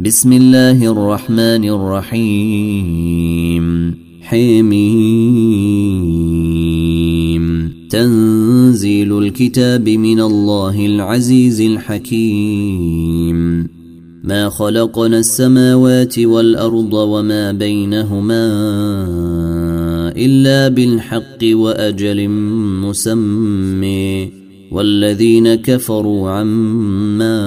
بسم الله الرحمن الرحيم حميم تنزيل الكتاب من الله العزيز الحكيم ما خلقنا السماوات والارض وما بينهما الا بالحق واجل مسمى والذين كفروا عما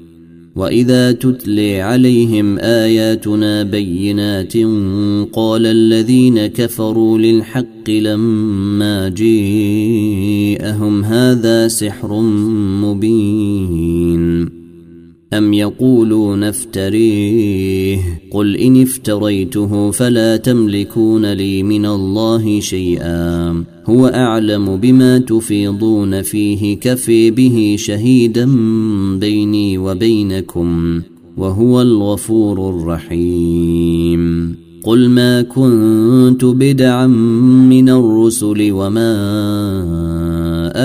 واذا تتلي عليهم اياتنا بينات قال الذين كفروا للحق لما جيءهم هذا سحر مبين ام يقولون افتريه قل ان افتريته فلا تملكون لي من الله شيئا هو اعلم بما تفيضون فيه كفي به شهيدا بيني وبينكم وهو الغفور الرحيم قل ما كنت بدعا من الرسل وما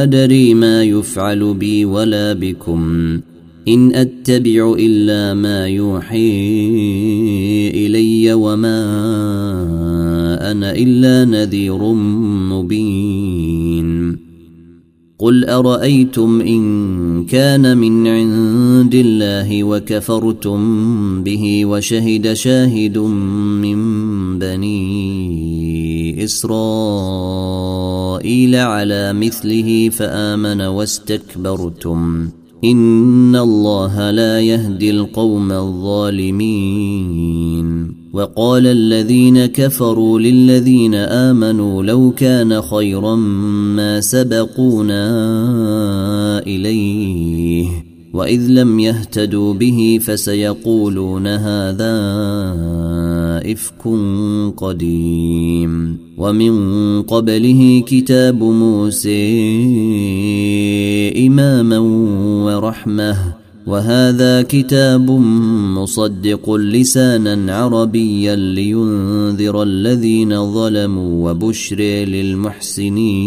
ادري ما يفعل بي ولا بكم إن أتبع إلا ما يوحي إلي وما أنا إلا نذير مبين. قل أرأيتم إن كان من عند الله وكفرتم به وشهد شاهد من بني إسرائيل على مثله فآمن واستكبرتم. ان الله لا يهدي القوم الظالمين. وقال الذين كفروا للذين امنوا لو كان خيرا ما سبقونا اليه وإذ لم يهتدوا به فسيقولون هذا إفك قديم. ومن قبله كتاب موسى إماما ورحمة وهذا كتاب مصدق لسانا عربيا لينذر الذين ظلموا وبشر للمحسنين.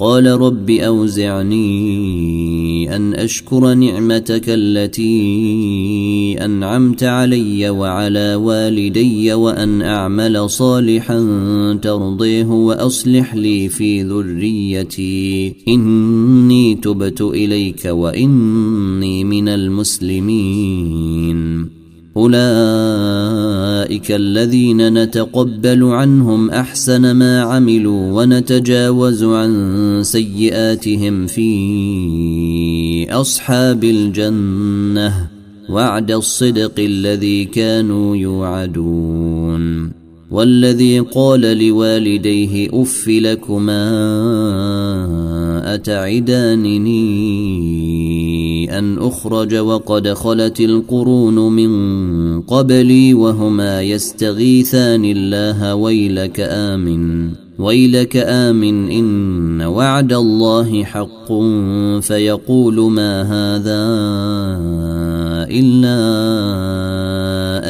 قال رب أوزعني أن أشكر نعمتك التي أنعمت علي وعلى والدي وأن أعمل صالحا ترضيه وأصلح لي في ذريتي. إني تبت إليك وإني من المسلمين. أولئك الذين نتقبل عنهم أحسن ما عملوا ونتجاوز عن سيئاتهم في أصحاب الجنة وعد الصدق الذي كانوا يوعدون. والذي قال لوالديه أف لكما أتعدانني أن أخرج وقد خلت القرون من قبلي وهما يستغيثان الله ويلك آمن ويلك آمن إن وعد الله حق فيقول ما هذا إلا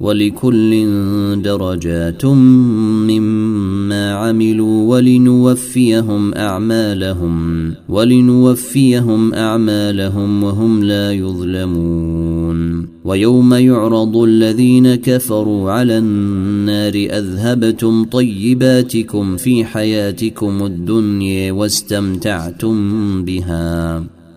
ولكل درجات مما عملوا ولنوفيهم أعمالهم ولنوفيهم أعمالهم وهم لا يظلمون. ويوم يعرض الذين كفروا على النار أذهبتم طيباتكم في حياتكم الدنيا واستمتعتم بها.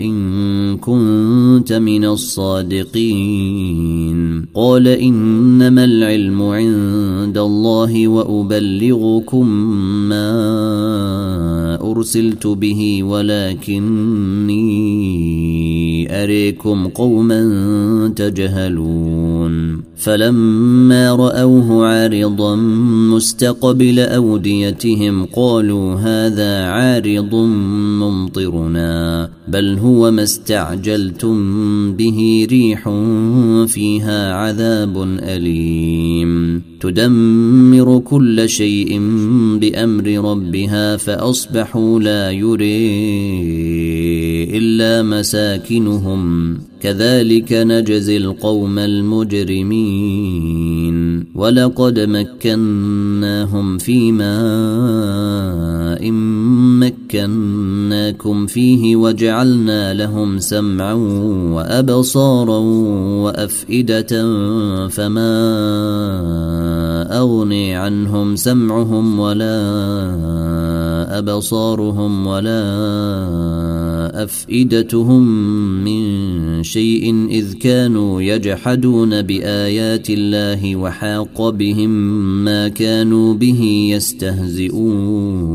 إن كنت من الصادقين قال إنما العلم عند الله وأبلغكم ما أرسلت به ولكني أريكم قوما تجهلون. فلما رأوه عارضا مستقبل أوديتهم قالوا هذا عارض ممطرنا بل هو ما استعجلتم به ريح فيها عذاب أليم. تدمر كل شيء بأمر ربها فأصبحوا لا يري إلا مساكنهم كذلك نجزي القوم المجرمين. ولقد مكناهم في ماء مكناكم فيه وجعلنا لهم سمعا وأبصارا وأفئدة فما أغني عنهم سمعهم ولا أبصارهم ولا أفئدتهم من شيء إذ كانوا يجحدون بآيات الله وحاق بهم ما كانوا به يستهزئون.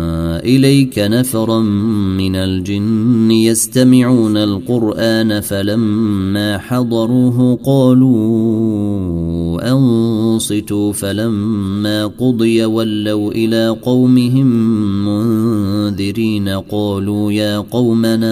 إليك نفرا من الجن يستمعون القرآن فلما حضروه قالوا أنصتوا فلما قضي ولوا إلى قومهم منذرين قالوا يا قومنا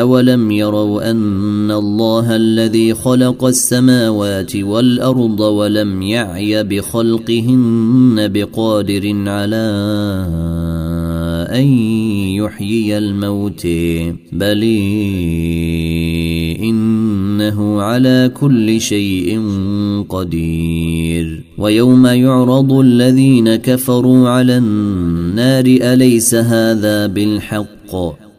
أولم يروا أن الله الذي خلق السماوات والأرض ولم يعي بخلقهن بقادر على أن يحيي الموت بل إنه على كل شيء قدير ويوم يعرض الذين كفروا على النار أليس هذا بالحق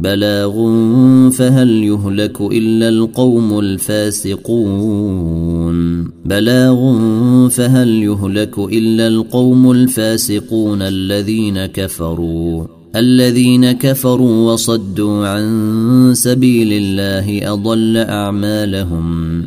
بلاغ فهل يهلك إلا القوم الفاسقون؟ بلاغ فهل يهلك إلا القوم الفاسقون الذين كفروا؟ الذين كفروا وصدوا عن سبيل الله أضل أعمالهم.